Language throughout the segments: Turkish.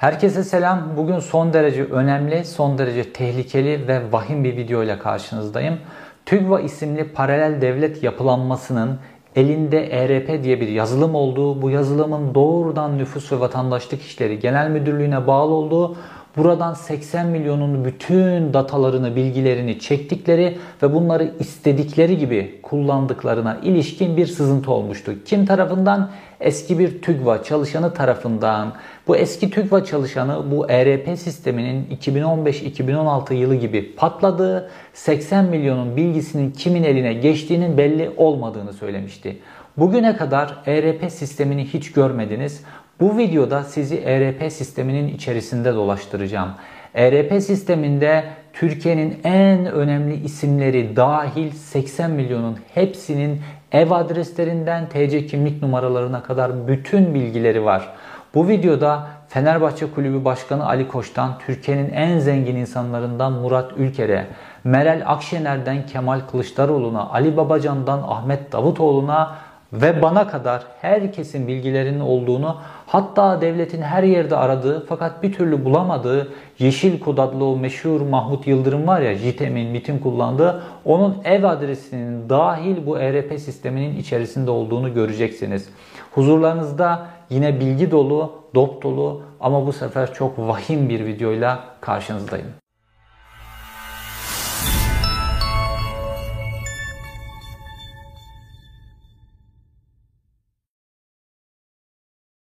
Herkese selam. Bugün son derece önemli, son derece tehlikeli ve vahim bir video ile karşınızdayım. TÜGVA isimli paralel devlet yapılanmasının elinde ERP diye bir yazılım olduğu, bu yazılımın doğrudan nüfus ve vatandaşlık işleri genel müdürlüğüne bağlı olduğu Buradan 80 milyonun bütün datalarını, bilgilerini çektikleri ve bunları istedikleri gibi kullandıklarına ilişkin bir sızıntı olmuştu. Kim tarafından? Eski bir TÜGVA çalışanı tarafından. Bu eski TÜGVA çalışanı bu ERP sisteminin 2015-2016 yılı gibi patladığı, 80 milyonun bilgisinin kimin eline geçtiğinin belli olmadığını söylemişti. Bugüne kadar ERP sistemini hiç görmediniz. Bu videoda sizi ERP sisteminin içerisinde dolaştıracağım. ERP sisteminde Türkiye'nin en önemli isimleri dahil 80 milyonun hepsinin ev adreslerinden TC kimlik numaralarına kadar bütün bilgileri var. Bu videoda Fenerbahçe Kulübü Başkanı Ali Koç'tan Türkiye'nin en zengin insanlarından Murat Ülker'e, Meral Akşener'den Kemal Kılıçdaroğlu'na, Ali Babacan'dan Ahmet Davutoğlu'na ve bana kadar herkesin bilgilerinin olduğunu hatta devletin her yerde aradığı fakat bir türlü bulamadığı Yeşil Kod adlı o meşhur Mahmut Yıldırım var ya JITEM'in MIT'in kullandığı onun ev adresinin dahil bu ERP sisteminin içerisinde olduğunu göreceksiniz. Huzurlarınızda yine bilgi dolu, dop dolu ama bu sefer çok vahim bir videoyla karşınızdayım.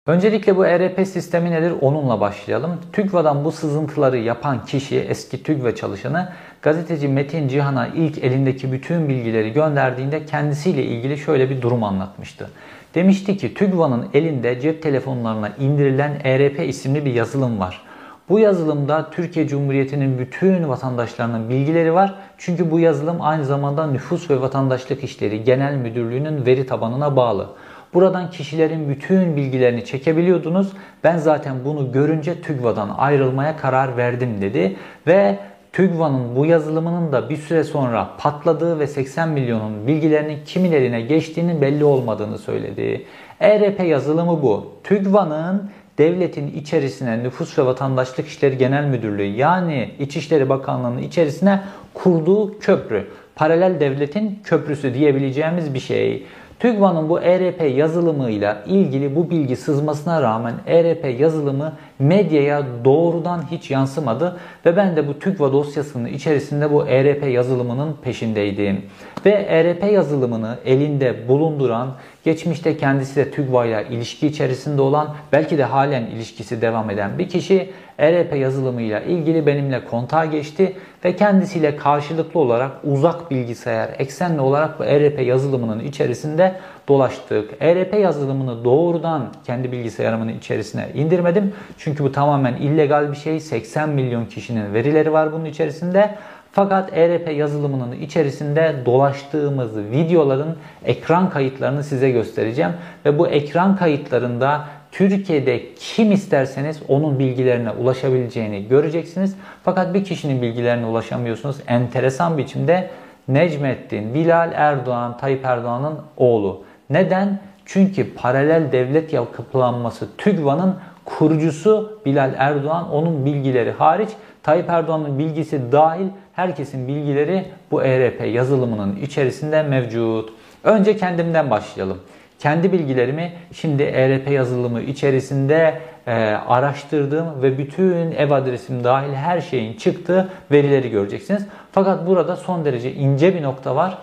Öncelikle bu ERP sistemi nedir onunla başlayalım. TÜGVA'dan bu sızıntıları yapan kişi eski TÜGVA çalışanı gazeteci Metin Cihan'a ilk elindeki bütün bilgileri gönderdiğinde kendisiyle ilgili şöyle bir durum anlatmıştı. Demişti ki TÜGVA'nın elinde cep telefonlarına indirilen ERP isimli bir yazılım var. Bu yazılımda Türkiye Cumhuriyeti'nin bütün vatandaşlarının bilgileri var. Çünkü bu yazılım aynı zamanda Nüfus ve Vatandaşlık İşleri Genel Müdürlüğü'nün veri tabanına bağlı. Buradan kişilerin bütün bilgilerini çekebiliyordunuz. Ben zaten bunu görünce TÜGVA'dan ayrılmaya karar verdim dedi. Ve TÜGVA'nın bu yazılımının da bir süre sonra patladığı ve 80 milyonun bilgilerinin kimin eline geçtiğinin belli olmadığını söyledi. ERP yazılımı bu. TÜGVA'nın devletin içerisine Nüfus ve Vatandaşlık İşleri Genel Müdürlüğü yani İçişleri Bakanlığı'nın içerisine kurduğu köprü. Paralel devletin köprüsü diyebileceğimiz bir şey. TÜGVA'nın bu ERP yazılımıyla ilgili bu bilgi sızmasına rağmen ERP yazılımı medyaya doğrudan hiç yansımadı ve ben de bu TÜGVA dosyasının içerisinde bu ERP yazılımının peşindeydim. Ve ERP yazılımını elinde bulunduran, geçmişte kendisiyle TÜGVA ile ilişki içerisinde olan, belki de halen ilişkisi devam eden bir kişi ERP yazılımıyla ilgili benimle kontağa geçti ve kendisiyle karşılıklı olarak uzak bilgisayar eksenli olarak bu ERP yazılımının içerisinde dolaştık. ERP yazılımını doğrudan kendi bilgisayarımın içerisine indirmedim. Çünkü bu tamamen illegal bir şey. 80 milyon kişinin verileri var bunun içerisinde. Fakat ERP yazılımının içerisinde dolaştığımız videoların ekran kayıtlarını size göstereceğim. Ve bu ekran kayıtlarında Türkiye'de kim isterseniz onun bilgilerine ulaşabileceğini göreceksiniz. Fakat bir kişinin bilgilerine ulaşamıyorsunuz. Enteresan biçimde Necmettin, Bilal Erdoğan, Tayyip Erdoğan'ın oğlu. Neden? Çünkü paralel devlet yapılanması TÜGVA'nın kurucusu Bilal Erdoğan. Onun bilgileri hariç Tayyip Erdoğan'ın bilgisi dahil herkesin bilgileri bu ERP yazılımının içerisinde mevcut. Önce kendimden başlayalım. Kendi bilgilerimi şimdi ERP yazılımı içerisinde e, araştırdığım ve bütün ev adresim dahil her şeyin çıktığı verileri göreceksiniz. Fakat burada son derece ince bir nokta var.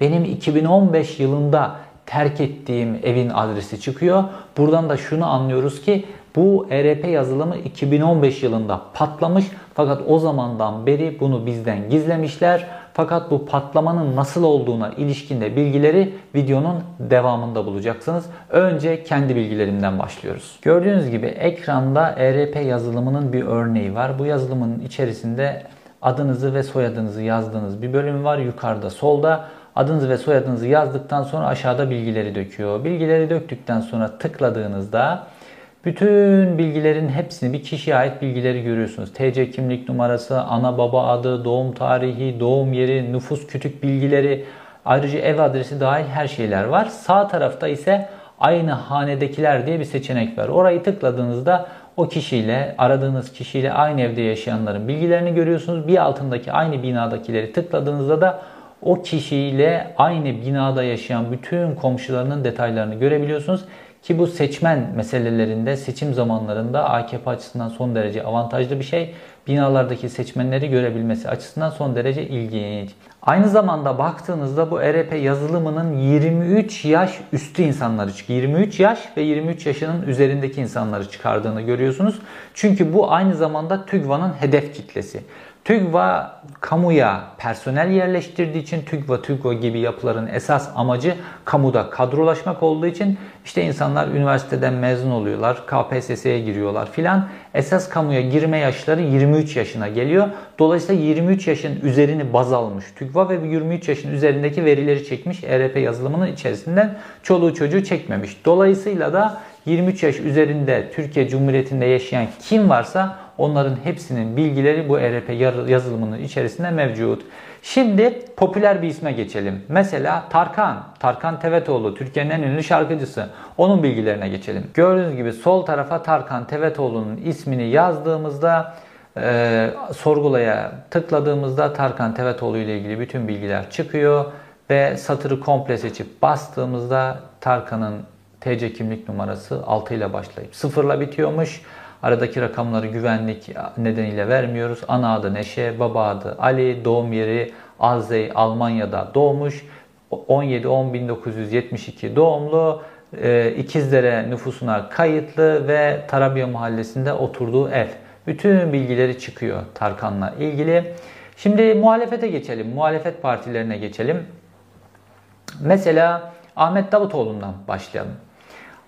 Benim 2015 yılında terk ettiğim evin adresi çıkıyor. Buradan da şunu anlıyoruz ki bu ERP yazılımı 2015 yılında patlamış fakat o zamandan beri bunu bizden gizlemişler. Fakat bu patlamanın nasıl olduğuna ilişkinde bilgileri videonun devamında bulacaksınız. Önce kendi bilgilerimden başlıyoruz. Gördüğünüz gibi ekranda ERP yazılımının bir örneği var. Bu yazılımın içerisinde adınızı ve soyadınızı yazdığınız bir bölüm var. Yukarıda solda adınızı ve soyadınızı yazdıktan sonra aşağıda bilgileri döküyor. Bilgileri döktükten sonra tıkladığınızda bütün bilgilerin hepsini bir kişiye ait bilgileri görüyorsunuz. TC kimlik numarası, ana baba adı, doğum tarihi, doğum yeri, nüfus kütük bilgileri, ayrıca ev adresi dahil her şeyler var. Sağ tarafta ise aynı hanedekiler diye bir seçenek var. Orayı tıkladığınızda o kişiyle, aradığınız kişiyle aynı evde yaşayanların bilgilerini görüyorsunuz. Bir altındaki aynı binadakileri tıkladığınızda da o kişiyle aynı binada yaşayan bütün komşularının detaylarını görebiliyorsunuz. Ki bu seçmen meselelerinde, seçim zamanlarında AKP açısından son derece avantajlı bir şey. Binalardaki seçmenleri görebilmesi açısından son derece ilginç. Aynı zamanda baktığınızda bu ERP yazılımının 23 yaş üstü insanları çıkıyor. 23 yaş ve 23 yaşının üzerindeki insanları çıkardığını görüyorsunuz. Çünkü bu aynı zamanda TÜGVA'nın hedef kitlesi. TÜGVA kamuya personel yerleştirdiği için TÜGVA, TÜGVA gibi yapıların esas amacı kamuda kadrolaşmak olduğu için işte insanlar üniversiteden mezun oluyorlar, KPSS'ye giriyorlar filan. Esas kamuya girme yaşları 23 yaşına geliyor. Dolayısıyla 23 yaşın üzerini baz almış TÜGVA ve 23 yaşın üzerindeki verileri çekmiş ERP yazılımının içerisinden çoluğu çocuğu çekmemiş. Dolayısıyla da 23 yaş üzerinde Türkiye Cumhuriyeti'nde yaşayan kim varsa onların hepsinin bilgileri bu ERP yazılımının içerisinde mevcut. Şimdi popüler bir isme geçelim. Mesela Tarkan, Tarkan Tevetoğlu, Türkiye'nin en ünlü şarkıcısı. Onun bilgilerine geçelim. Gördüğünüz gibi sol tarafa Tarkan Tevetoğlu'nun ismini yazdığımızda e, sorgulaya tıkladığımızda Tarkan Tevetoğlu ile ilgili bütün bilgiler çıkıyor ve satırı komple seçip bastığımızda Tarkan'ın TC kimlik numarası 6 ile başlayıp 0 ile bitiyormuş. Aradaki rakamları güvenlik nedeniyle vermiyoruz. Ana adı Neşe, baba adı Ali, doğum yeri Azey, Almanya'da doğmuş. 17-10-1972 doğumlu. E, İkizdere nüfusuna kayıtlı ve Tarabya mahallesinde oturduğu ev. Bütün bilgileri çıkıyor Tarkan'la ilgili. Şimdi muhalefete geçelim. Muhalefet partilerine geçelim. Mesela Ahmet Davutoğlu'ndan başlayalım.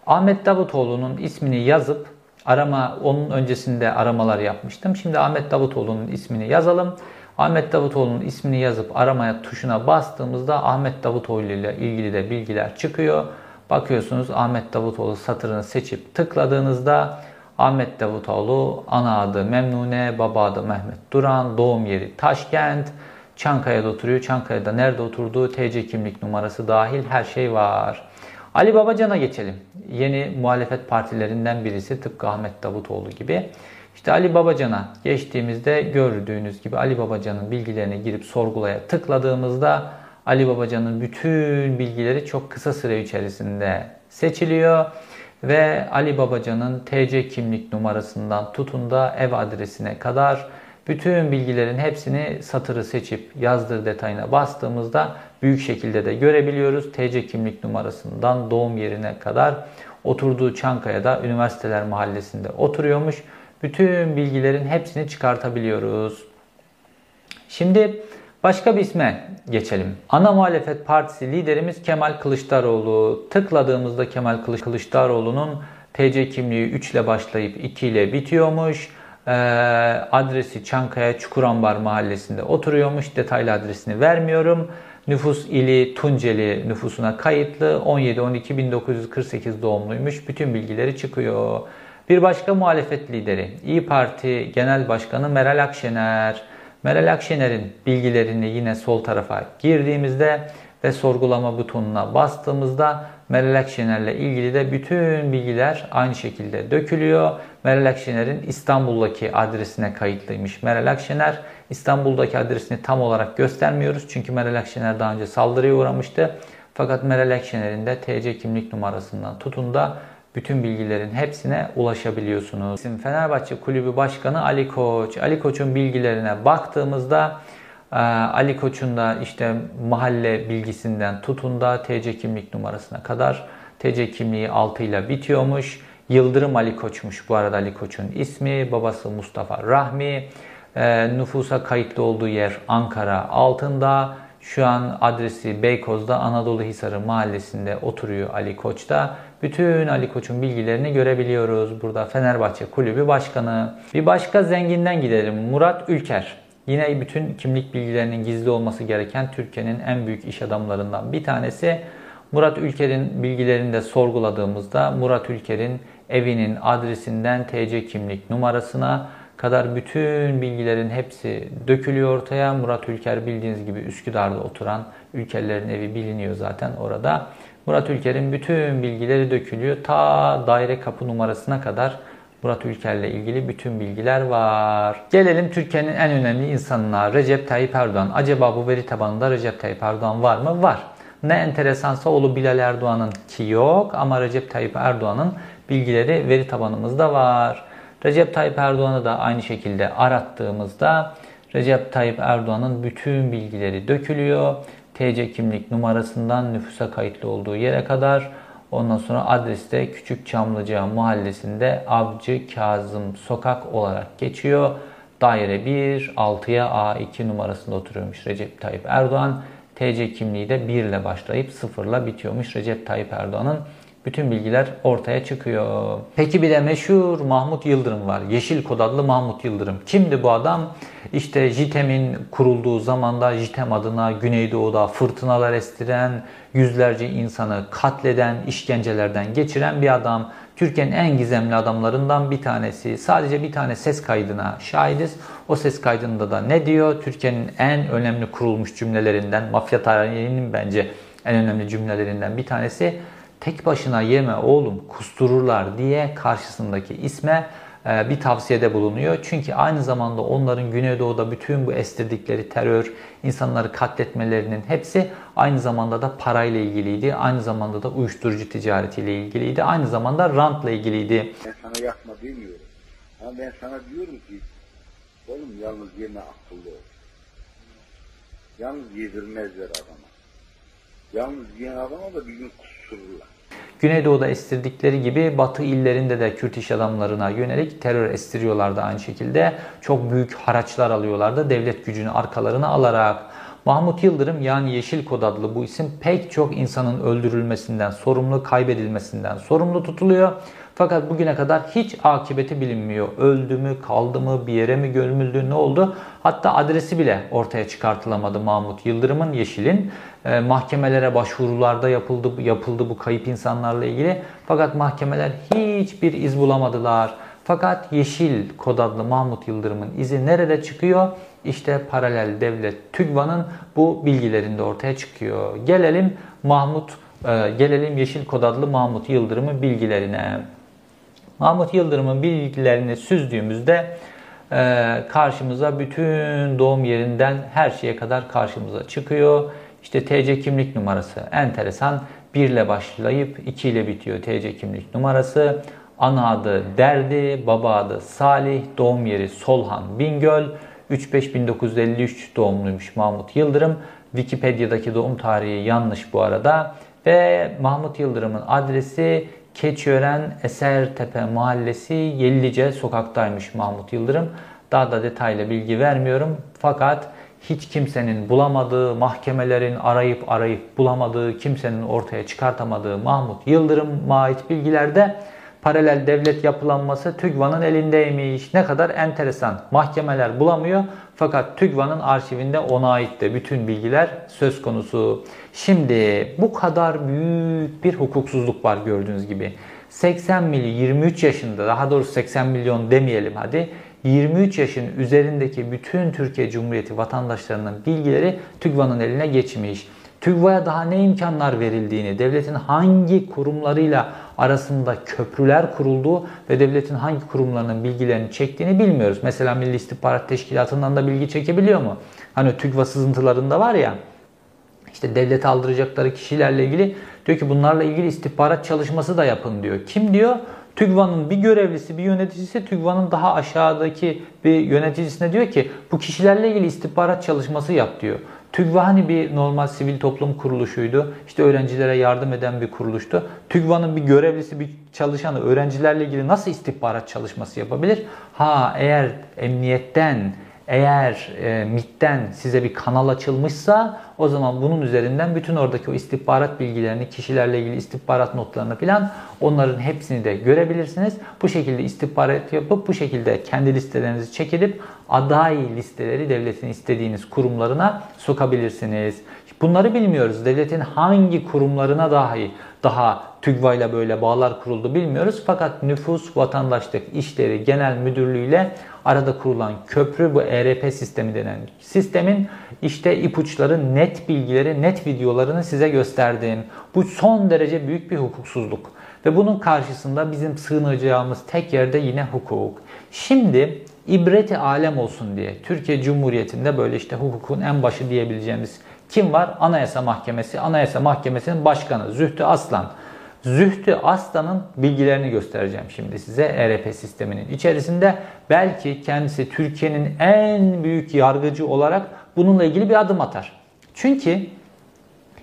Ahmet Davutoğlu'nun ismini yazıp arama onun öncesinde aramalar yapmıştım. Şimdi Ahmet Davutoğlu'nun ismini yazalım. Ahmet Davutoğlu'nun ismini yazıp aramaya tuşuna bastığımızda Ahmet Davutoğlu ile ilgili de bilgiler çıkıyor. Bakıyorsunuz Ahmet Davutoğlu satırını seçip tıkladığınızda Ahmet Davutoğlu ana adı Memnune, baba adı Mehmet Duran, doğum yeri Taşkent, Çankaya'da oturuyor. Çankaya'da nerede oturduğu, TC kimlik numarası dahil her şey var. Ali Babacan'a geçelim. Yeni muhalefet partilerinden birisi tıpkı Ahmet Davutoğlu gibi. İşte Ali Babacan'a geçtiğimizde gördüğünüz gibi Ali Babacan'ın bilgilerine girip sorgulaya tıkladığımızda Ali Babacan'ın bütün bilgileri çok kısa süre içerisinde seçiliyor ve Ali Babacan'ın TC kimlik numarasından tutun da ev adresine kadar bütün bilgilerin hepsini satırı seçip yazdır detayına bastığımızda büyük şekilde de görebiliyoruz. TC kimlik numarasından doğum yerine kadar oturduğu Çankaya'da Üniversiteler Mahallesi'nde oturuyormuş. Bütün bilgilerin hepsini çıkartabiliyoruz. Şimdi başka bir isme geçelim. Ana muhalefet partisi liderimiz Kemal Kılıçdaroğlu. Tıkladığımızda Kemal Kılıçdaroğlu'nun TC kimliği 3 ile başlayıp 2 ile bitiyormuş. Ee, adresi Çankaya Çukurambar mahallesinde oturuyormuş. Detaylı adresini vermiyorum. Nüfus ili Tunceli nüfusuna kayıtlı 17-12-1948 doğumluymuş. Bütün bilgileri çıkıyor. Bir başka muhalefet lideri İyi Parti Genel Başkanı Meral Akşener. Meral Akşener'in bilgilerini yine sol tarafa girdiğimizde ve sorgulama butonuna bastığımızda Meral Akşener'le ilgili de bütün bilgiler aynı şekilde dökülüyor. Meral Akşener'in İstanbul'daki adresine kayıtlıymış. Meral Akşener İstanbul'daki adresini tam olarak göstermiyoruz. Çünkü Meral Akşener daha önce saldırıya uğramıştı. Fakat Meral Akşener'in de TC kimlik numarasından tutun da bütün bilgilerin hepsine ulaşabiliyorsunuz. Fenerbahçe Kulübü Başkanı Ali Koç. Ali Koç'un bilgilerine baktığımızda Ali Koç'un da işte mahalle bilgisinden tutun da TC kimlik numarasına kadar TC kimliği 6 ile bitiyormuş. Yıldırım Ali Koç'muş bu arada Ali Koç'un ismi. Babası Mustafa Rahmi. E, nüfusa kayıtlı olduğu yer Ankara altında. Şu an adresi Beykoz'da Anadolu Hisarı mahallesinde oturuyor Ali Koç'ta. Bütün Ali Koç'un bilgilerini görebiliyoruz. Burada Fenerbahçe Kulübü Başkanı. Bir başka zenginden gidelim. Murat Ülker. Yine bütün kimlik bilgilerinin gizli olması gereken Türkiye'nin en büyük iş adamlarından bir tanesi. Murat Ülker'in bilgilerini de sorguladığımızda Murat Ülker'in evinin adresinden TC kimlik numarasına kadar bütün bilgilerin hepsi dökülüyor ortaya. Murat Ülker bildiğiniz gibi Üsküdar'da oturan Ülkerlerin evi biliniyor zaten orada. Murat Ülker'in bütün bilgileri dökülüyor. Ta daire kapı numarasına kadar Murat Ülker'le ilgili bütün bilgiler var. Gelelim Türkiye'nin en önemli insanına Recep Tayyip Erdoğan. Acaba bu veri tabanında Recep Tayyip Erdoğan var mı? Var. Ne enteresansa oğlu Bilal Erdoğan'ın ki yok ama Recep Tayyip Erdoğan'ın bilgileri veri tabanımızda var. Recep Tayyip Erdoğan'ı da aynı şekilde arattığımızda Recep Tayyip Erdoğan'ın bütün bilgileri dökülüyor. TC kimlik numarasından nüfusa kayıtlı olduğu yere kadar Ondan sonra adreste Küçük Çamlıca mahallesinde Avcı Kazım Sokak olarak geçiyor. Daire 1, 6'ya A2 numarasında oturuyormuş Recep Tayyip Erdoğan. TC kimliği de 1 ile başlayıp 0 ile bitiyormuş Recep Tayyip Erdoğan'ın. Bütün bilgiler ortaya çıkıyor. Peki bir de meşhur Mahmut Yıldırım var. Yeşil kod adlı Mahmut Yıldırım. Kimdi bu adam? İşte JITEM'in kurulduğu zamanda JITEM adına Güneydoğu'da fırtınalar estiren, yüzlerce insanı katleden, işkencelerden geçiren bir adam. Türkiye'nin en gizemli adamlarından bir tanesi. Sadece bir tane ses kaydına şahidiz. O ses kaydında da ne diyor? Türkiye'nin en önemli kurulmuş cümlelerinden, mafya tarihinin bence en önemli cümlelerinden bir tanesi. Tek başına yeme oğlum kustururlar diye karşısındaki isme e, bir tavsiyede bulunuyor. Çünkü aynı zamanda onların Güneydoğu'da bütün bu estirdikleri terör, insanları katletmelerinin hepsi aynı zamanda da parayla ilgiliydi. Aynı zamanda da uyuşturucu ticaretiyle ilgiliydi. Aynı zamanda rantla ilgiliydi. Ben sana yapma demiyorum. Ama ben sana diyorum ki oğlum yalnız yeme akıllı ol. Yalnız yedirmezler adama. Yalnız yiyen adama da bir gün kusururlar. Güneydoğu'da estirdikleri gibi Batı illerinde de Kürt iş adamlarına yönelik terör estiriyorlardı aynı şekilde. Çok büyük haraçlar alıyorlardı devlet gücünü arkalarına alarak. Mahmut Yıldırım yani Yeşil Kod adlı bu isim pek çok insanın öldürülmesinden sorumlu, kaybedilmesinden sorumlu tutuluyor. Fakat bugüne kadar hiç akıbeti bilinmiyor. Öldü mü, kaldı mı, bir yere mi gömüldü, ne oldu? Hatta adresi bile ortaya çıkartılamadı Mahmut Yıldırım'ın, Yeşil'in. E, mahkemelere başvurularda yapıldı, yapıldı bu kayıp insanlarla ilgili. Fakat mahkemeler hiçbir iz bulamadılar. Fakat Yeşil kod adlı Mahmut Yıldırım'ın izi nerede çıkıyor? İşte paralel devlet TÜGVA'nın bu bilgilerinde ortaya çıkıyor. Gelelim Mahmut, e, gelelim Yeşil kod adlı Mahmut Yıldırım'ın bilgilerine. Mahmut Yıldırım'ın bilgilerini süzdüğümüzde e, karşımıza bütün doğum yerinden her şeye kadar karşımıza çıkıyor. İşte TC kimlik numarası enteresan. 1 ile başlayıp 2 ile bitiyor TC kimlik numarası. Ana adı Derdi, baba adı Salih, doğum yeri Solhan Bingöl. 3-5-1953 doğumluymuş Mahmut Yıldırım. Wikipedia'daki doğum tarihi yanlış bu arada. Ve Mahmut Yıldırım'ın adresi Keçiören Esertepe Mahallesi Yellice sokaktaymış Mahmut Yıldırım. Daha da detaylı bilgi vermiyorum. Fakat hiç kimsenin bulamadığı, mahkemelerin arayıp arayıp bulamadığı, kimsenin ortaya çıkartamadığı Mahmut Yıldırım'a ait bilgilerde paralel devlet yapılanması TÜGVA'nın elindeymiş. Ne kadar enteresan. Mahkemeler bulamıyor fakat TÜGVA'nın arşivinde ona ait de bütün bilgiler söz konusu. Şimdi bu kadar büyük bir hukuksuzluk var gördüğünüz gibi. 80 milyon 23 yaşında daha doğrusu 80 milyon demeyelim hadi 23 yaşın üzerindeki bütün Türkiye Cumhuriyeti vatandaşlarının bilgileri TÜGVA'nın eline geçmiş. TÜGVA'ya daha ne imkanlar verildiğini, devletin hangi kurumlarıyla arasında köprüler kurulduğu ve devletin hangi kurumlarının bilgilerini çektiğini bilmiyoruz. Mesela Milli İstihbarat Teşkilatı'ndan da bilgi çekebiliyor mu? Hani TÜGVA sızıntılarında var ya, işte devlete aldıracakları kişilerle ilgili diyor ki bunlarla ilgili istihbarat çalışması da yapın diyor. Kim diyor? TÜGVA'nın bir görevlisi, bir yöneticisi TÜGVA'nın daha aşağıdaki bir yöneticisine diyor ki bu kişilerle ilgili istihbarat çalışması yap diyor. TÜGVA hani bir normal sivil toplum kuruluşuydu. İşte öğrencilere yardım eden bir kuruluştu. TÜGVA'nın bir görevlisi, bir çalışanı öğrencilerle ilgili nasıl istihbarat çalışması yapabilir? Ha eğer emniyetten eğer e, MIT'ten size bir kanal açılmışsa o zaman bunun üzerinden bütün oradaki o istihbarat bilgilerini, kişilerle ilgili istihbarat notlarını falan onların hepsini de görebilirsiniz. Bu şekilde istihbarat yapıp bu şekilde kendi listelerinizi çekilip aday listeleri devletin istediğiniz kurumlarına sokabilirsiniz. Bunları bilmiyoruz. Devletin hangi kurumlarına dahi daha TÜGVA ile böyle bağlar kuruldu bilmiyoruz. Fakat nüfus, vatandaşlık işleri genel müdürlüğü ile arada kurulan köprü bu ERP sistemi denen sistemin işte ipuçları, net bilgileri, net videolarını size gösterdiğim bu son derece büyük bir hukuksuzluk. Ve bunun karşısında bizim sığınacağımız tek yerde yine hukuk. Şimdi ibreti alem olsun diye Türkiye Cumhuriyeti'nde böyle işte hukukun en başı diyebileceğimiz kim var? Anayasa Mahkemesi. Anayasa Mahkemesi'nin başkanı Zühtü Aslan. Zühtü Aslan'ın bilgilerini göstereceğim şimdi size ERP sisteminin içerisinde. Belki kendisi Türkiye'nin en büyük yargıcı olarak bununla ilgili bir adım atar. Çünkü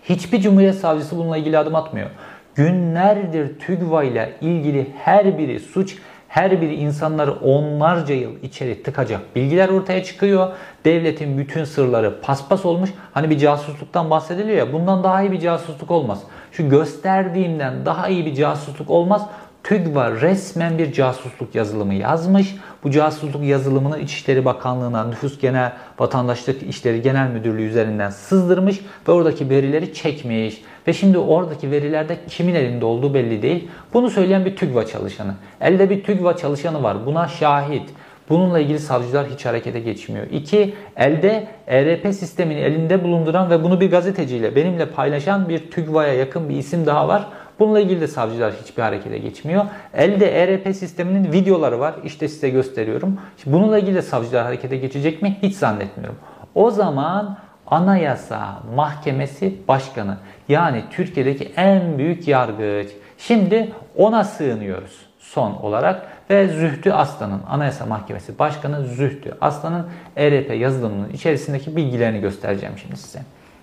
hiçbir Cumhuriyet Savcısı bununla ilgili adım atmıyor. Günlerdir TÜGVA ile ilgili her biri suç her biri insanları onlarca yıl içeri tıkacak bilgiler ortaya çıkıyor. Devletin bütün sırları paspas olmuş. Hani bir casusluktan bahsediliyor ya bundan daha iyi bir casusluk olmaz. Şu gösterdiğimden daha iyi bir casusluk olmaz. TÜGVA resmen bir casusluk yazılımı yazmış. Bu casusluk yazılımını İçişleri Bakanlığı'na Nüfus Genel Vatandaşlık İşleri Genel Müdürlüğü üzerinden sızdırmış ve oradaki verileri çekmiş. Ve şimdi oradaki verilerde kimin elinde olduğu belli değil. Bunu söyleyen bir TÜGVA çalışanı. Elde bir TÜGVA çalışanı var. Buna şahit. Bununla ilgili savcılar hiç harekete geçmiyor. İki, elde ERP sistemini elinde bulunduran ve bunu bir gazeteciyle benimle paylaşan bir TÜGVA'ya yakın bir isim daha var. Bununla ilgili de savcılar hiçbir harekete geçmiyor. Elde ERP sisteminin videoları var. İşte size gösteriyorum. Bununla ilgili de savcılar harekete geçecek mi? Hiç zannetmiyorum. O zaman Anayasa Mahkemesi Başkanı yani Türkiye'deki en büyük yargıç. Şimdi ona sığınıyoruz son olarak ve Zühtü Aslan'ın Anayasa Mahkemesi Başkanı Zühtü Aslan'ın ERP yazılımının içerisindeki bilgilerini göstereceğim şimdi size.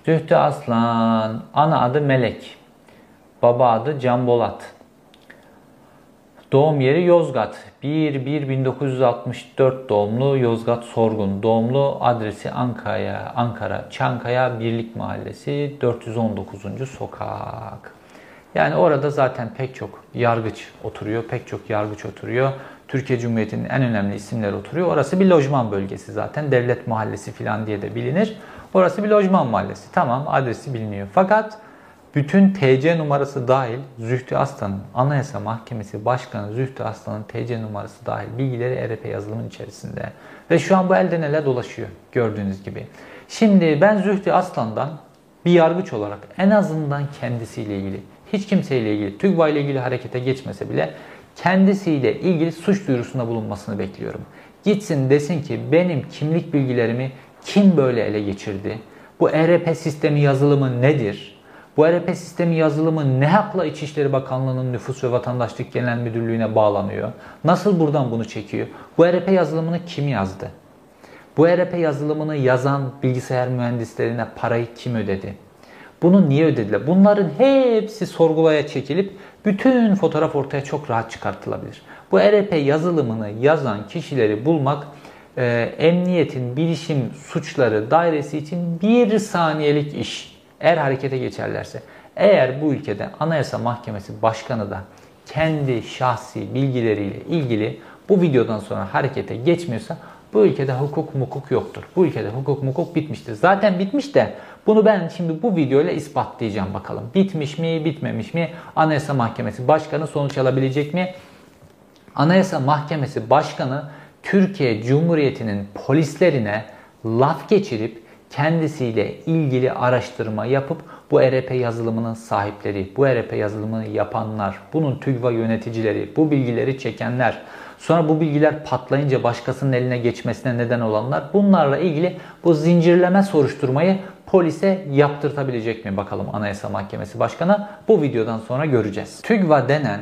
Zühtü Aslan, ana adı Melek, baba adı Can Bolat. Doğum yeri Yozgat. 1-1-1964 doğumlu Yozgat Sorgun. Doğumlu adresi Ankara, Ankara Çankaya Birlik Mahallesi 419. sokak. Yani orada zaten pek çok yargıç oturuyor, pek çok yargıç oturuyor. Türkiye Cumhuriyeti'nin en önemli isimleri oturuyor. Orası bir lojman bölgesi zaten. Devlet Mahallesi falan diye de bilinir. Orası bir lojman mahallesi. Tamam adresi biliniyor. Fakat bütün TC numarası dahil Zühtü Aslan'ın Anayasa Mahkemesi Başkanı Zühtü Aslan'ın TC numarası dahil bilgileri ERP yazılımın içerisinde. Ve şu an bu elden ele dolaşıyor gördüğünüz gibi. Şimdi ben Zühtü Aslan'dan bir yargıç olarak en azından kendisiyle ilgili, hiç kimseyle ilgili, TÜGVA ile ilgili harekete geçmese bile kendisiyle ilgili suç duyurusunda bulunmasını bekliyorum. Gitsin desin ki benim kimlik bilgilerimi kim böyle ele geçirdi? Bu ERP sistemi yazılımı nedir? Bu ERP sistemi yazılımı ne hakla İçişleri Bakanlığı'nın Nüfus ve Vatandaşlık Genel Müdürlüğü'ne bağlanıyor? Nasıl buradan bunu çekiyor? Bu ERP yazılımını kim yazdı? Bu ERP yazılımını yazan bilgisayar mühendislerine parayı kim ödedi? Bunu niye ödediler? Bunların hepsi sorgulaya çekilip bütün fotoğraf ortaya çok rahat çıkartılabilir. Bu ERP yazılımını yazan kişileri bulmak e, emniyetin bilişim suçları dairesi için bir saniyelik iş. Eğer harekete geçerlerse. Eğer bu ülkede Anayasa Mahkemesi Başkanı da kendi şahsi bilgileriyle ilgili bu videodan sonra harekete geçmiyorsa bu ülkede hukuk mukuk yoktur. Bu ülkede hukuk mukuk bitmiştir. Zaten bitmiş de bunu ben şimdi bu videoyla ispatlayacağım bakalım. Bitmiş mi, bitmemiş mi? Anayasa Mahkemesi Başkanı sonuç alabilecek mi? Anayasa Mahkemesi Başkanı Türkiye Cumhuriyeti'nin polislerine laf geçirip kendisiyle ilgili araştırma yapıp bu ERP yazılımının sahipleri, bu ERP yazılımını yapanlar, bunun TÜGVA yöneticileri, bu bilgileri çekenler, sonra bu bilgiler patlayınca başkasının eline geçmesine neden olanlar bunlarla ilgili bu zincirleme soruşturmayı polise yaptırtabilecek mi bakalım Anayasa Mahkemesi Başkanı? Bu videodan sonra göreceğiz. TÜGVA denen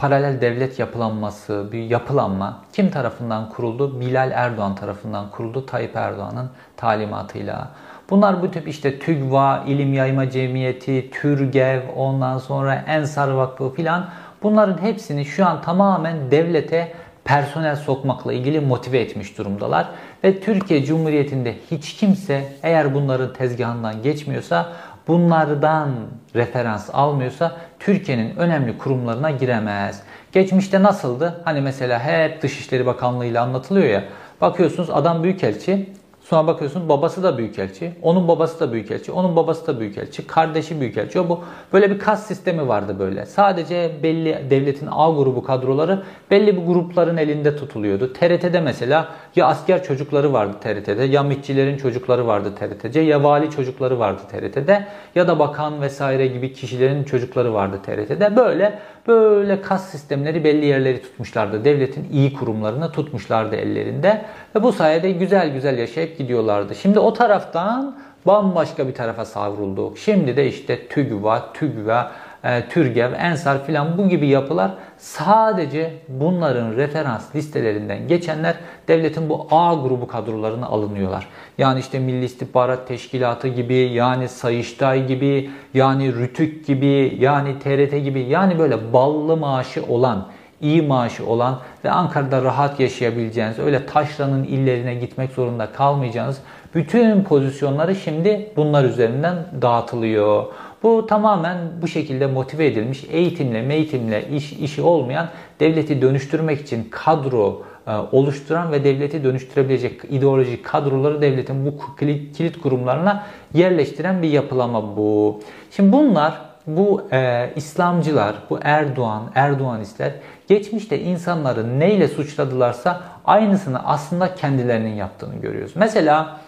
paralel devlet yapılanması, bir yapılanma kim tarafından kuruldu? Bilal Erdoğan tarafından kuruldu. Tayyip Erdoğan'ın talimatıyla. Bunlar bu tip işte TÜGVA, İlim Yayma Cemiyeti, TÜRGEV, ondan sonra Ensar Vakfı filan bunların hepsini şu an tamamen devlete personel sokmakla ilgili motive etmiş durumdalar. Ve Türkiye Cumhuriyeti'nde hiç kimse eğer bunların tezgahından geçmiyorsa bunlardan referans almıyorsa Türkiye'nin önemli kurumlarına giremez. Geçmişte nasıldı? Hani mesela hep Dışişleri Bakanlığı ile anlatılıyor ya. Bakıyorsunuz adam büyükelçi Sonra bakıyorsun babası da büyükelçi, onun babası da büyükelçi, onun babası da büyükelçi, kardeşi büyükelçi. O bu böyle bir kas sistemi vardı böyle. Sadece belli devletin A grubu kadroları belli bir grupların elinde tutuluyordu. TRT'de mesela ya asker çocukları vardı TRT'de, ya mitçilerin çocukları vardı TRT'de, ya vali çocukları vardı TRT'de ya da bakan vesaire gibi kişilerin çocukları vardı TRT'de. Böyle böyle kas sistemleri belli yerleri tutmuşlardı. Devletin iyi kurumlarını tutmuşlardı ellerinde. Ve bu sayede güzel güzel yaşayıp gidiyorlardı. Şimdi o taraftan bambaşka bir tarafa savrulduk. Şimdi de işte TÜGVA, TÜGVA, e, TÜRGEV, ENSAR filan bu gibi yapılar sadece bunların referans listelerinden geçenler devletin bu A grubu kadrolarına alınıyorlar. Yani işte Milli İstihbarat Teşkilatı gibi, yani Sayıştay gibi, yani Rütük gibi, yani TRT gibi yani böyle ballı maaşı olan iyi maaşı olan ve Ankara'da rahat yaşayabileceğiniz, öyle taşranın illerine gitmek zorunda kalmayacağınız bütün pozisyonları şimdi bunlar üzerinden dağıtılıyor. Bu tamamen bu şekilde motive edilmiş, eğitimle, meğitimle iş, işi olmayan, devleti dönüştürmek için kadro e, oluşturan ve devleti dönüştürebilecek ideolojik kadroları devletin bu kilit, kurumlarına yerleştiren bir yapılama bu. Şimdi bunlar bu e, İslamcılar, bu Erdoğan, Erdoğanistler geçmişte insanları neyle suçladılarsa aynısını aslında kendilerinin yaptığını görüyoruz. Mesela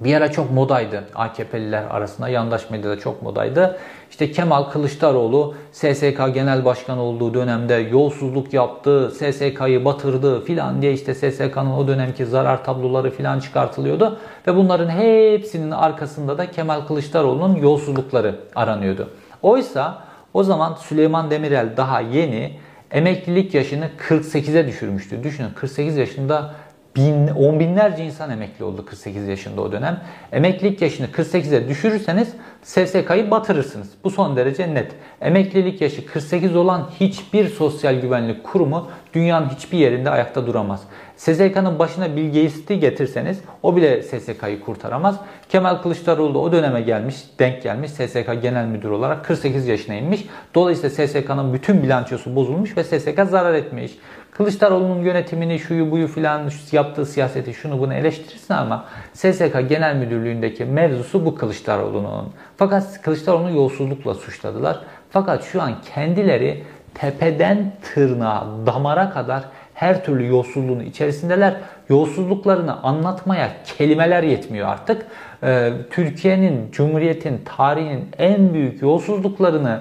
bir ara çok modaydı AKP'liler arasında, yandaş medyada çok modaydı. İşte Kemal Kılıçdaroğlu SSK Genel Başkanı olduğu dönemde yolsuzluk yaptı, SSK'yı batırdı filan diye işte SSK'nın o dönemki zarar tabloları filan çıkartılıyordu. Ve bunların hepsinin arkasında da Kemal Kılıçdaroğlu'nun yolsuzlukları aranıyordu. Oysa o zaman Süleyman Demirel daha yeni emeklilik yaşını 48'e düşürmüştü. Düşünün 48 yaşında bin, on binlerce insan emekli oldu 48 yaşında o dönem. Emeklilik yaşını 48'e düşürürseniz SSK'yı batırırsınız. Bu son derece net. Emeklilik yaşı 48 olan hiçbir sosyal güvenlik kurumu dünyanın hiçbir yerinde ayakta duramaz. SSK'nın başına Bill Gates'i getirseniz o bile SSK'yı kurtaramaz. Kemal Kılıçdaroğlu da o döneme gelmiş, denk gelmiş SSK Genel Müdür olarak 48 yaşına inmiş. Dolayısıyla SSK'nın bütün bilançosu bozulmuş ve SSK zarar etmiş. Kılıçdaroğlu'nun yönetimini, şuyu buyu filan yaptığı siyaseti şunu bunu eleştirirsin ama SSK Genel Müdürlüğü'ndeki mevzusu bu Kılıçdaroğlu'nun. Fakat Kılıçdaroğlu'nu yolsuzlukla suçladılar. Fakat şu an kendileri tepeden tırnağa, damara kadar her türlü yolsuzluğun içerisindeler. Yolsuzluklarını anlatmaya kelimeler yetmiyor artık. Ee, Türkiye'nin, Cumhuriyet'in, tarihinin en büyük yolsuzluklarını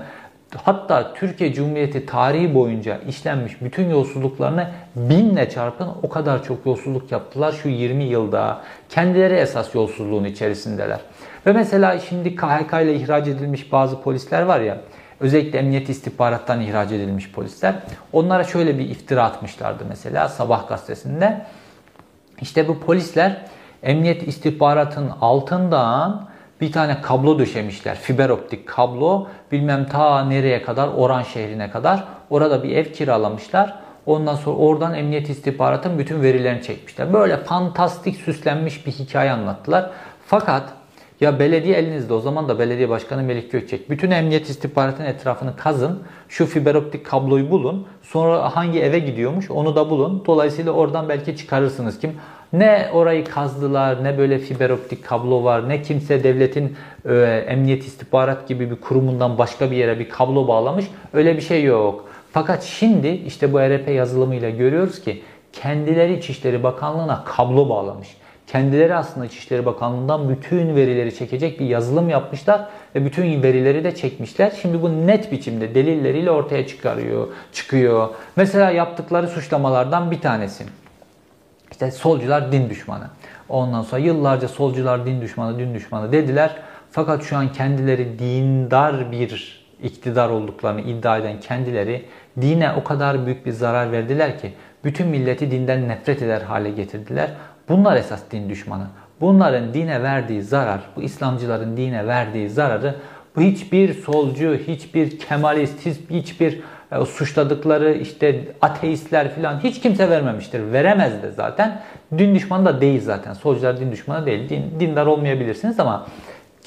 hatta Türkiye Cumhuriyeti tarihi boyunca işlenmiş bütün yolsuzluklarını binle çarpın o kadar çok yolsuzluk yaptılar şu 20 yılda. Kendileri esas yolsuzluğun içerisindeler. Ve mesela şimdi KHK ile ihraç edilmiş bazı polisler var ya özellikle emniyet istihbarattan ihraç edilmiş polisler. Onlara şöyle bir iftira atmışlardı mesela Sabah gazetesinde. İşte bu polisler emniyet istihbaratın altından bir tane kablo döşemişler. Fiber optik kablo. Bilmem ta nereye kadar, Oran şehrine kadar. Orada bir ev kiralamışlar. Ondan sonra oradan emniyet istihbaratın bütün verilerini çekmişler. Böyle fantastik süslenmiş bir hikaye anlattılar. Fakat ya belediye elinizde o zaman da belediye başkanı Melih Gökçek. Bütün emniyet istihbaratının etrafını kazın. Şu fiber optik kabloyu bulun. Sonra hangi eve gidiyormuş onu da bulun. Dolayısıyla oradan belki çıkarırsınız kim. Ne orayı kazdılar, ne böyle fiber optik kablo var, ne kimse devletin e, emniyet istihbarat gibi bir kurumundan başka bir yere bir kablo bağlamış. Öyle bir şey yok. Fakat şimdi işte bu ERP yazılımıyla görüyoruz ki kendileri İçişleri Bakanlığı'na kablo bağlamış. Kendileri aslında İçişleri Bakanlığı'ndan bütün verileri çekecek bir yazılım yapmışlar ve bütün verileri de çekmişler. Şimdi bu net biçimde delilleriyle ortaya çıkarıyor, çıkıyor. Mesela yaptıkları suçlamalardan bir tanesi. İşte solcular din düşmanı. Ondan sonra yıllarca solcular din düşmanı, din düşmanı dediler. Fakat şu an kendileri dindar bir iktidar olduklarını iddia eden kendileri dine o kadar büyük bir zarar verdiler ki bütün milleti dinden nefret eder hale getirdiler. Bunlar esas din düşmanı. Bunların dine verdiği zarar, bu İslamcıların dine verdiği zararı bu hiçbir solcu, hiçbir kemalist, hiçbir e, suçladıkları işte ateistler falan hiç kimse vermemiştir. Veremez de zaten. Din düşmanı da değil zaten. Solcular din düşmanı değil. Din, dindar olmayabilirsiniz ama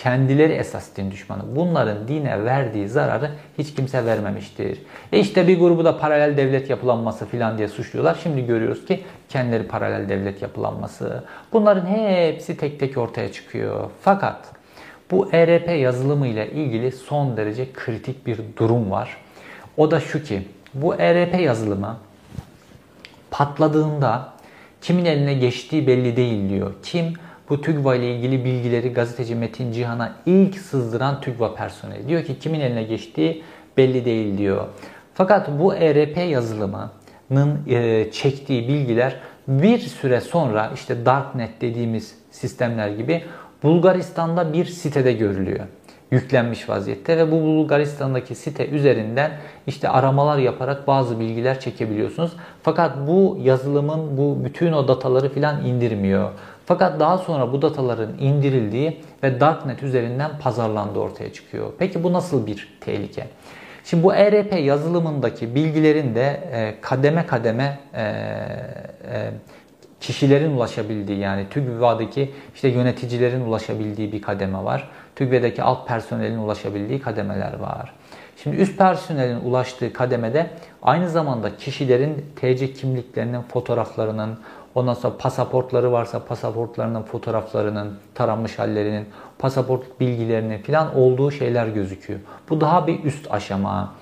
Kendileri esas din düşmanı. Bunların dine verdiği zararı hiç kimse vermemiştir. E işte bir grubu da paralel devlet yapılanması filan diye suçluyorlar. Şimdi görüyoruz ki kendileri paralel devlet yapılanması. Bunların hepsi tek tek ortaya çıkıyor. Fakat bu ERP yazılımı ile ilgili son derece kritik bir durum var. O da şu ki bu ERP yazılımı patladığında kimin eline geçtiği belli değil diyor. Kim? Bu TÜGVA ile ilgili bilgileri gazeteci Metin Cihan'a ilk sızdıran TÜGVA personeli. Diyor ki kimin eline geçtiği belli değil diyor. Fakat bu ERP yazılımının e, çektiği bilgiler bir süre sonra işte Darknet dediğimiz sistemler gibi Bulgaristan'da bir sitede görülüyor. Yüklenmiş vaziyette ve bu Bulgaristan'daki site üzerinden işte aramalar yaparak bazı bilgiler çekebiliyorsunuz. Fakat bu yazılımın bu bütün o dataları filan indirmiyor. Fakat daha sonra bu dataların indirildiği ve Darknet üzerinden pazarlandığı ortaya çıkıyor. Peki bu nasıl bir tehlike? Şimdi bu ERP yazılımındaki bilgilerin de e, kademe kademe e, e, kişilerin ulaşabildiği yani TÜGVA'daki işte yöneticilerin ulaşabildiği bir kademe var. TÜGVA'daki alt personelin ulaşabildiği kademeler var. Şimdi üst personelin ulaştığı kademede aynı zamanda kişilerin TC kimliklerinin fotoğraflarının, ondan sonra pasaportları varsa pasaportlarının fotoğraflarının, taranmış hallerinin, pasaport bilgilerinin filan olduğu şeyler gözüküyor. Bu daha bir üst aşama.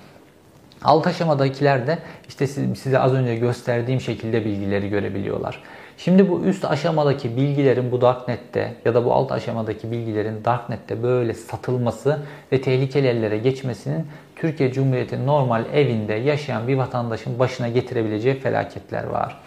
Alt aşamadakiler de işte size az önce gösterdiğim şekilde bilgileri görebiliyorlar. Şimdi bu üst aşamadaki bilgilerin bu Darknet'te ya da bu alt aşamadaki bilgilerin Darknet'te böyle satılması ve tehlikeli ellere geçmesinin Türkiye Cumhuriyeti normal evinde yaşayan bir vatandaşın başına getirebileceği felaketler var.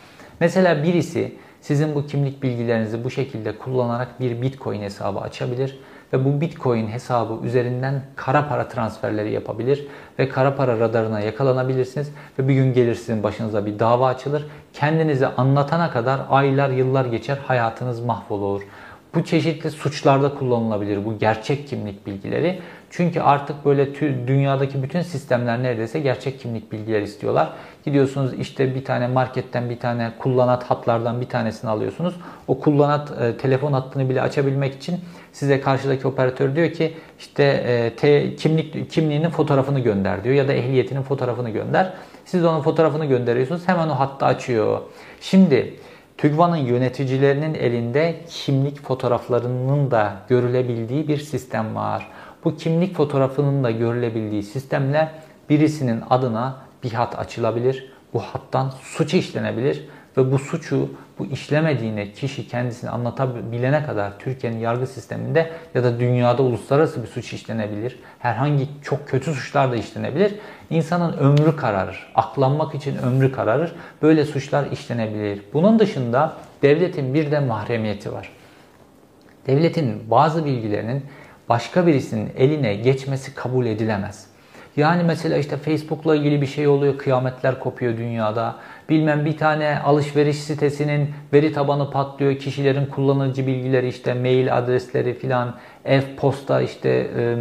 Mesela birisi sizin bu kimlik bilgilerinizi bu şekilde kullanarak bir Bitcoin hesabı açabilir ve bu Bitcoin hesabı üzerinden kara para transferleri yapabilir ve kara para radarına yakalanabilirsiniz ve bir gün gelir sizin başınıza bir dava açılır. Kendinizi anlatana kadar aylar yıllar geçer hayatınız mahvolur. Bu çeşitli suçlarda kullanılabilir bu gerçek kimlik bilgileri. Çünkü artık böyle dünyadaki bütün sistemler neredeyse gerçek kimlik bilgileri istiyorlar. Gidiyorsunuz işte bir tane marketten bir tane kullanat hatlardan bir tanesini alıyorsunuz. O kullanat e, telefon hattını bile açabilmek için size karşıdaki operatör diyor ki işte e, te, kimlik kimliğinin fotoğrafını gönder diyor ya da ehliyetinin fotoğrafını gönder. Siz onun fotoğrafını gönderiyorsunuz. Hemen o hattı açıyor. Şimdi TÜGVA'nın yöneticilerinin elinde kimlik fotoğraflarının da görülebildiği bir sistem var. Bu kimlik fotoğrafının da görülebildiği sistemle birisinin adına bir hat açılabilir. Bu hattan suç işlenebilir ve bu suçu bu işlemediğine kişi kendisini anlatabilene kadar Türkiye'nin yargı sisteminde ya da dünyada uluslararası bir suç işlenebilir. Herhangi çok kötü suçlar da işlenebilir. İnsanın ömrü kararır. Aklanmak için ömrü kararır. Böyle suçlar işlenebilir. Bunun dışında devletin bir de mahremiyeti var. Devletin bazı bilgilerinin başka birisinin eline geçmesi kabul edilemez. Yani mesela işte Facebook'la ilgili bir şey oluyor, kıyametler kopuyor dünyada. Bilmem bir tane alışveriş sitesinin veri tabanı patlıyor, kişilerin kullanıcı bilgileri işte mail adresleri filan, ev posta işte e,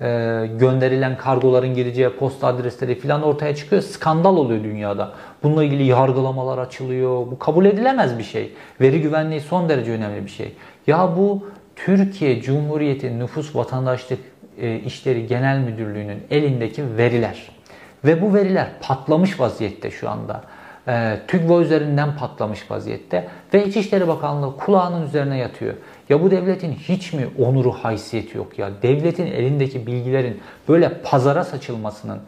e, gönderilen kargoların gireceği posta adresleri filan ortaya çıkıyor. Skandal oluyor dünyada. Bununla ilgili yargılamalar açılıyor. Bu kabul edilemez bir şey. Veri güvenliği son derece önemli bir şey. Ya bu Türkiye Cumhuriyeti Nüfus Vatandaşlık e, İşleri Genel Müdürlüğü'nün elindeki veriler. Ve bu veriler patlamış vaziyette şu anda. E, TÜGVA üzerinden patlamış vaziyette ve İçişleri Bakanlığı kulağının üzerine yatıyor. Ya bu devletin hiç mi onuru haysiyeti yok ya? Devletin elindeki bilgilerin böyle pazara saçılmasının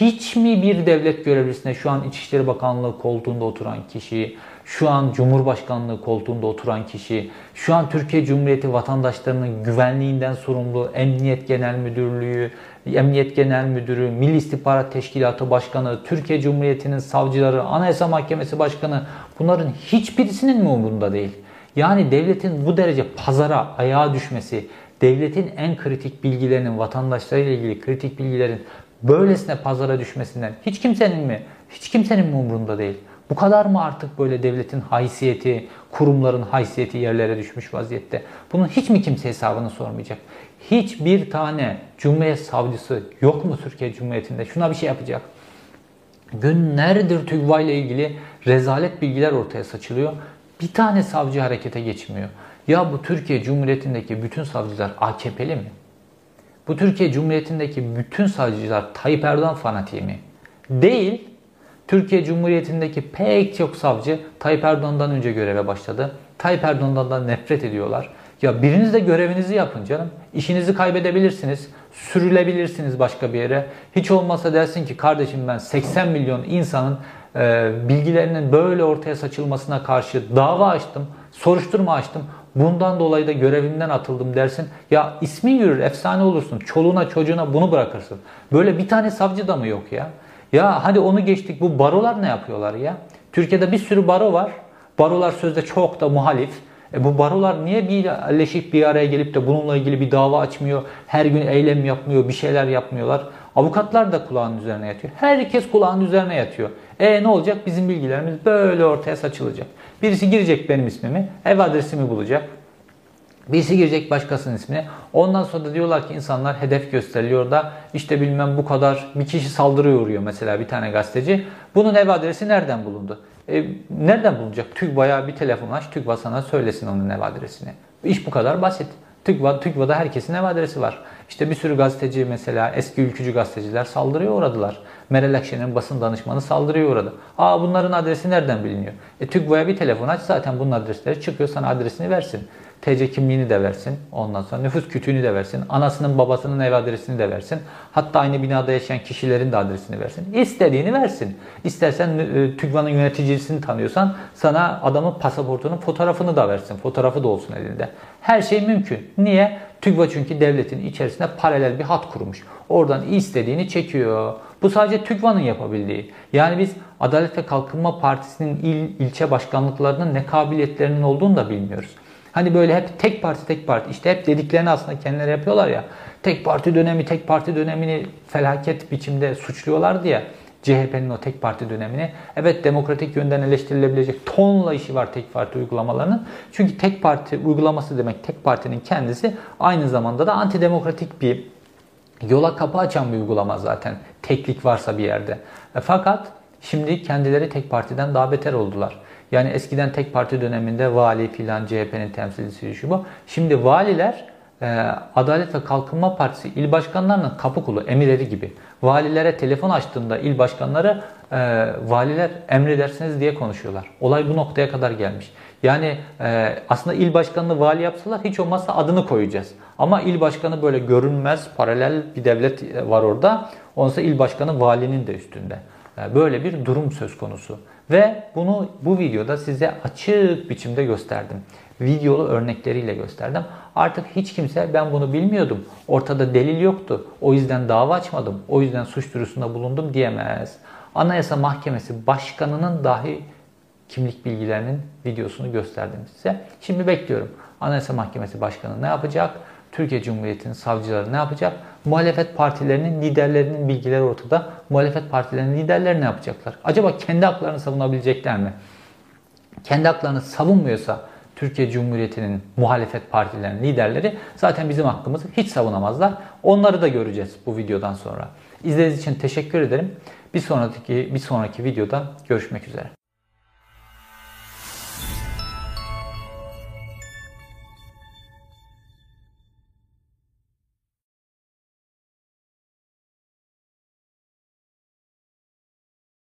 hiç mi bir devlet görevlisine şu an İçişleri Bakanlığı koltuğunda oturan kişi, şu an Cumhurbaşkanlığı koltuğunda oturan kişi, şu an Türkiye Cumhuriyeti vatandaşlarının güvenliğinden sorumlu Emniyet Genel Müdürlüğü, Emniyet Genel Müdürü, Milli İstihbarat Teşkilatı Başkanı, Türkiye Cumhuriyeti'nin savcıları, Anayasa Mahkemesi Başkanı bunların hiçbirisinin mi umurunda değil? Yani devletin bu derece pazara ayağa düşmesi, devletin en kritik bilgilerinin, vatandaşlarıyla ilgili kritik bilgilerin böylesine pazara düşmesinden hiç kimsenin mi, hiç kimsenin mi umurunda değil? Bu kadar mı artık böyle devletin haysiyeti, kurumların haysiyeti yerlere düşmüş vaziyette? Bunun hiç mi kimse hesabını sormayacak? Hiçbir tane Cumhuriyet savcısı yok mu Türkiye Cumhuriyeti'nde? Şuna bir şey yapacak. Günlerdir TÜGVA ile ilgili rezalet bilgiler ortaya saçılıyor. Bir tane savcı harekete geçmiyor. Ya bu Türkiye Cumhuriyeti'ndeki bütün savcılar AKP'li mi? Bu Türkiye Cumhuriyeti'ndeki bütün savcılar Tayyip Erdoğan fanatiği mi? Değil. Türkiye Cumhuriyeti'ndeki pek çok savcı Tayyip Erdoğan'dan önce göreve başladı. Tayyip Erdoğan'dan nefret ediyorlar. Ya biriniz de görevinizi yapın canım. İşinizi kaybedebilirsiniz. Sürülebilirsiniz başka bir yere. Hiç olmazsa dersin ki kardeşim ben 80 milyon insanın e, bilgilerinin böyle ortaya saçılmasına karşı dava açtım. Soruşturma açtım. Bundan dolayı da görevimden atıldım dersin. Ya ismin yürür, efsane olursun. Çoluğuna çocuğuna bunu bırakırsın. Böyle bir tane savcı da mı yok ya? Ya hadi onu geçtik. Bu barolar ne yapıyorlar ya? Türkiye'de bir sürü baro var. Barolar sözde çok da muhalif. E bu barolar niye birleşip bir araya gelip de bununla ilgili bir dava açmıyor? Her gün eylem yapmıyor, bir şeyler yapmıyorlar. Avukatlar da kulağının üzerine yatıyor. Herkes kulağının üzerine yatıyor. E ne olacak? Bizim bilgilerimiz böyle ortaya saçılacak. Birisi girecek benim ismimi, ev adresimi bulacak. Birisi girecek başkasının ismini. Ondan sonra da diyorlar ki insanlar hedef gösteriliyor da işte bilmem bu kadar bir kişi saldırıya uğruyor mesela bir tane gazeteci. Bunun ev adresi nereden bulundu? E, nereden bulunacak? TÜGVA'ya bir telefon aç, TÜGVA sana söylesin onun ev adresini. İş bu kadar basit. TÜGVA, TÜGVA'da herkesin ev adresi var. İşte bir sürü gazeteci mesela eski ülkücü gazeteciler saldırıya uğradılar. Meral Akşener'in basın danışmanı saldırıya uğradı. Aa bunların adresi nereden biliniyor? E TÜGVA'ya bir telefon aç zaten bunun adresleri çıkıyor sana adresini versin. TC kimliğini de versin. Ondan sonra nüfus kütüğünü de versin. Anasının babasının ev adresini de versin. Hatta aynı binada yaşayan kişilerin de adresini versin. İstediğini versin. İstersen e, TÜGVA'nın yöneticisini tanıyorsan sana adamın pasaportunun fotoğrafını da versin. Fotoğrafı da olsun elinde. Her şey mümkün. Niye? TÜGVA çünkü devletin içerisinde paralel bir hat kurmuş. Oradan istediğini çekiyor. Bu sadece TÜGVA'nın yapabildiği. Yani biz Adalet ve Kalkınma Partisi'nin il, ilçe başkanlıklarının ne kabiliyetlerinin olduğunu da bilmiyoruz. Hani böyle hep tek parti tek parti işte hep dediklerini aslında kendileri yapıyorlar ya. Tek parti dönemi tek parti dönemini felaket biçimde suçluyorlardı ya. CHP'nin o tek parti dönemini. Evet demokratik yönden eleştirilebilecek tonla işi var tek parti uygulamalarının. Çünkü tek parti uygulaması demek tek partinin kendisi aynı zamanda da antidemokratik bir yola kapı açan bir uygulama zaten. Teklik varsa bir yerde. E, fakat şimdi kendileri tek partiden daha beter oldular. Yani eskiden tek parti döneminde vali filan CHP'nin temsilcisi şu bu. Şimdi valiler e, Adalet ve Kalkınma Partisi il başkanlarının kapı kulu, emirleri gibi. Valilere telefon açtığında il başkanları e, valiler emredersiniz diye konuşuyorlar. Olay bu noktaya kadar gelmiş. Yani e, aslında il başkanını vali yapsalar hiç olmazsa adını koyacağız. Ama il başkanı böyle görünmez, paralel bir devlet var orada. Onsa il başkanı valinin de üstünde. E, böyle bir durum söz konusu. Ve bunu bu videoda size açık biçimde gösterdim. Videolu örnekleriyle gösterdim. Artık hiç kimse ben bunu bilmiyordum. Ortada delil yoktu. O yüzden dava açmadım. O yüzden suç duyurusunda bulundum diyemez. Anayasa Mahkemesi Başkanı'nın dahi kimlik bilgilerinin videosunu gösterdim size. Şimdi bekliyorum. Anayasa Mahkemesi Başkanı ne yapacak? Türkiye Cumhuriyeti'nin savcıları ne yapacak? Muhalefet partilerinin liderlerinin bilgileri ortada. Muhalefet partilerinin liderleri ne yapacaklar? Acaba kendi haklarını savunabilecekler mi? Kendi haklarını savunmuyorsa Türkiye Cumhuriyeti'nin muhalefet partilerinin liderleri zaten bizim hakkımızı hiç savunamazlar. Onları da göreceğiz bu videodan sonra. İzlediğiniz için teşekkür ederim. Bir sonraki bir sonraki videoda görüşmek üzere.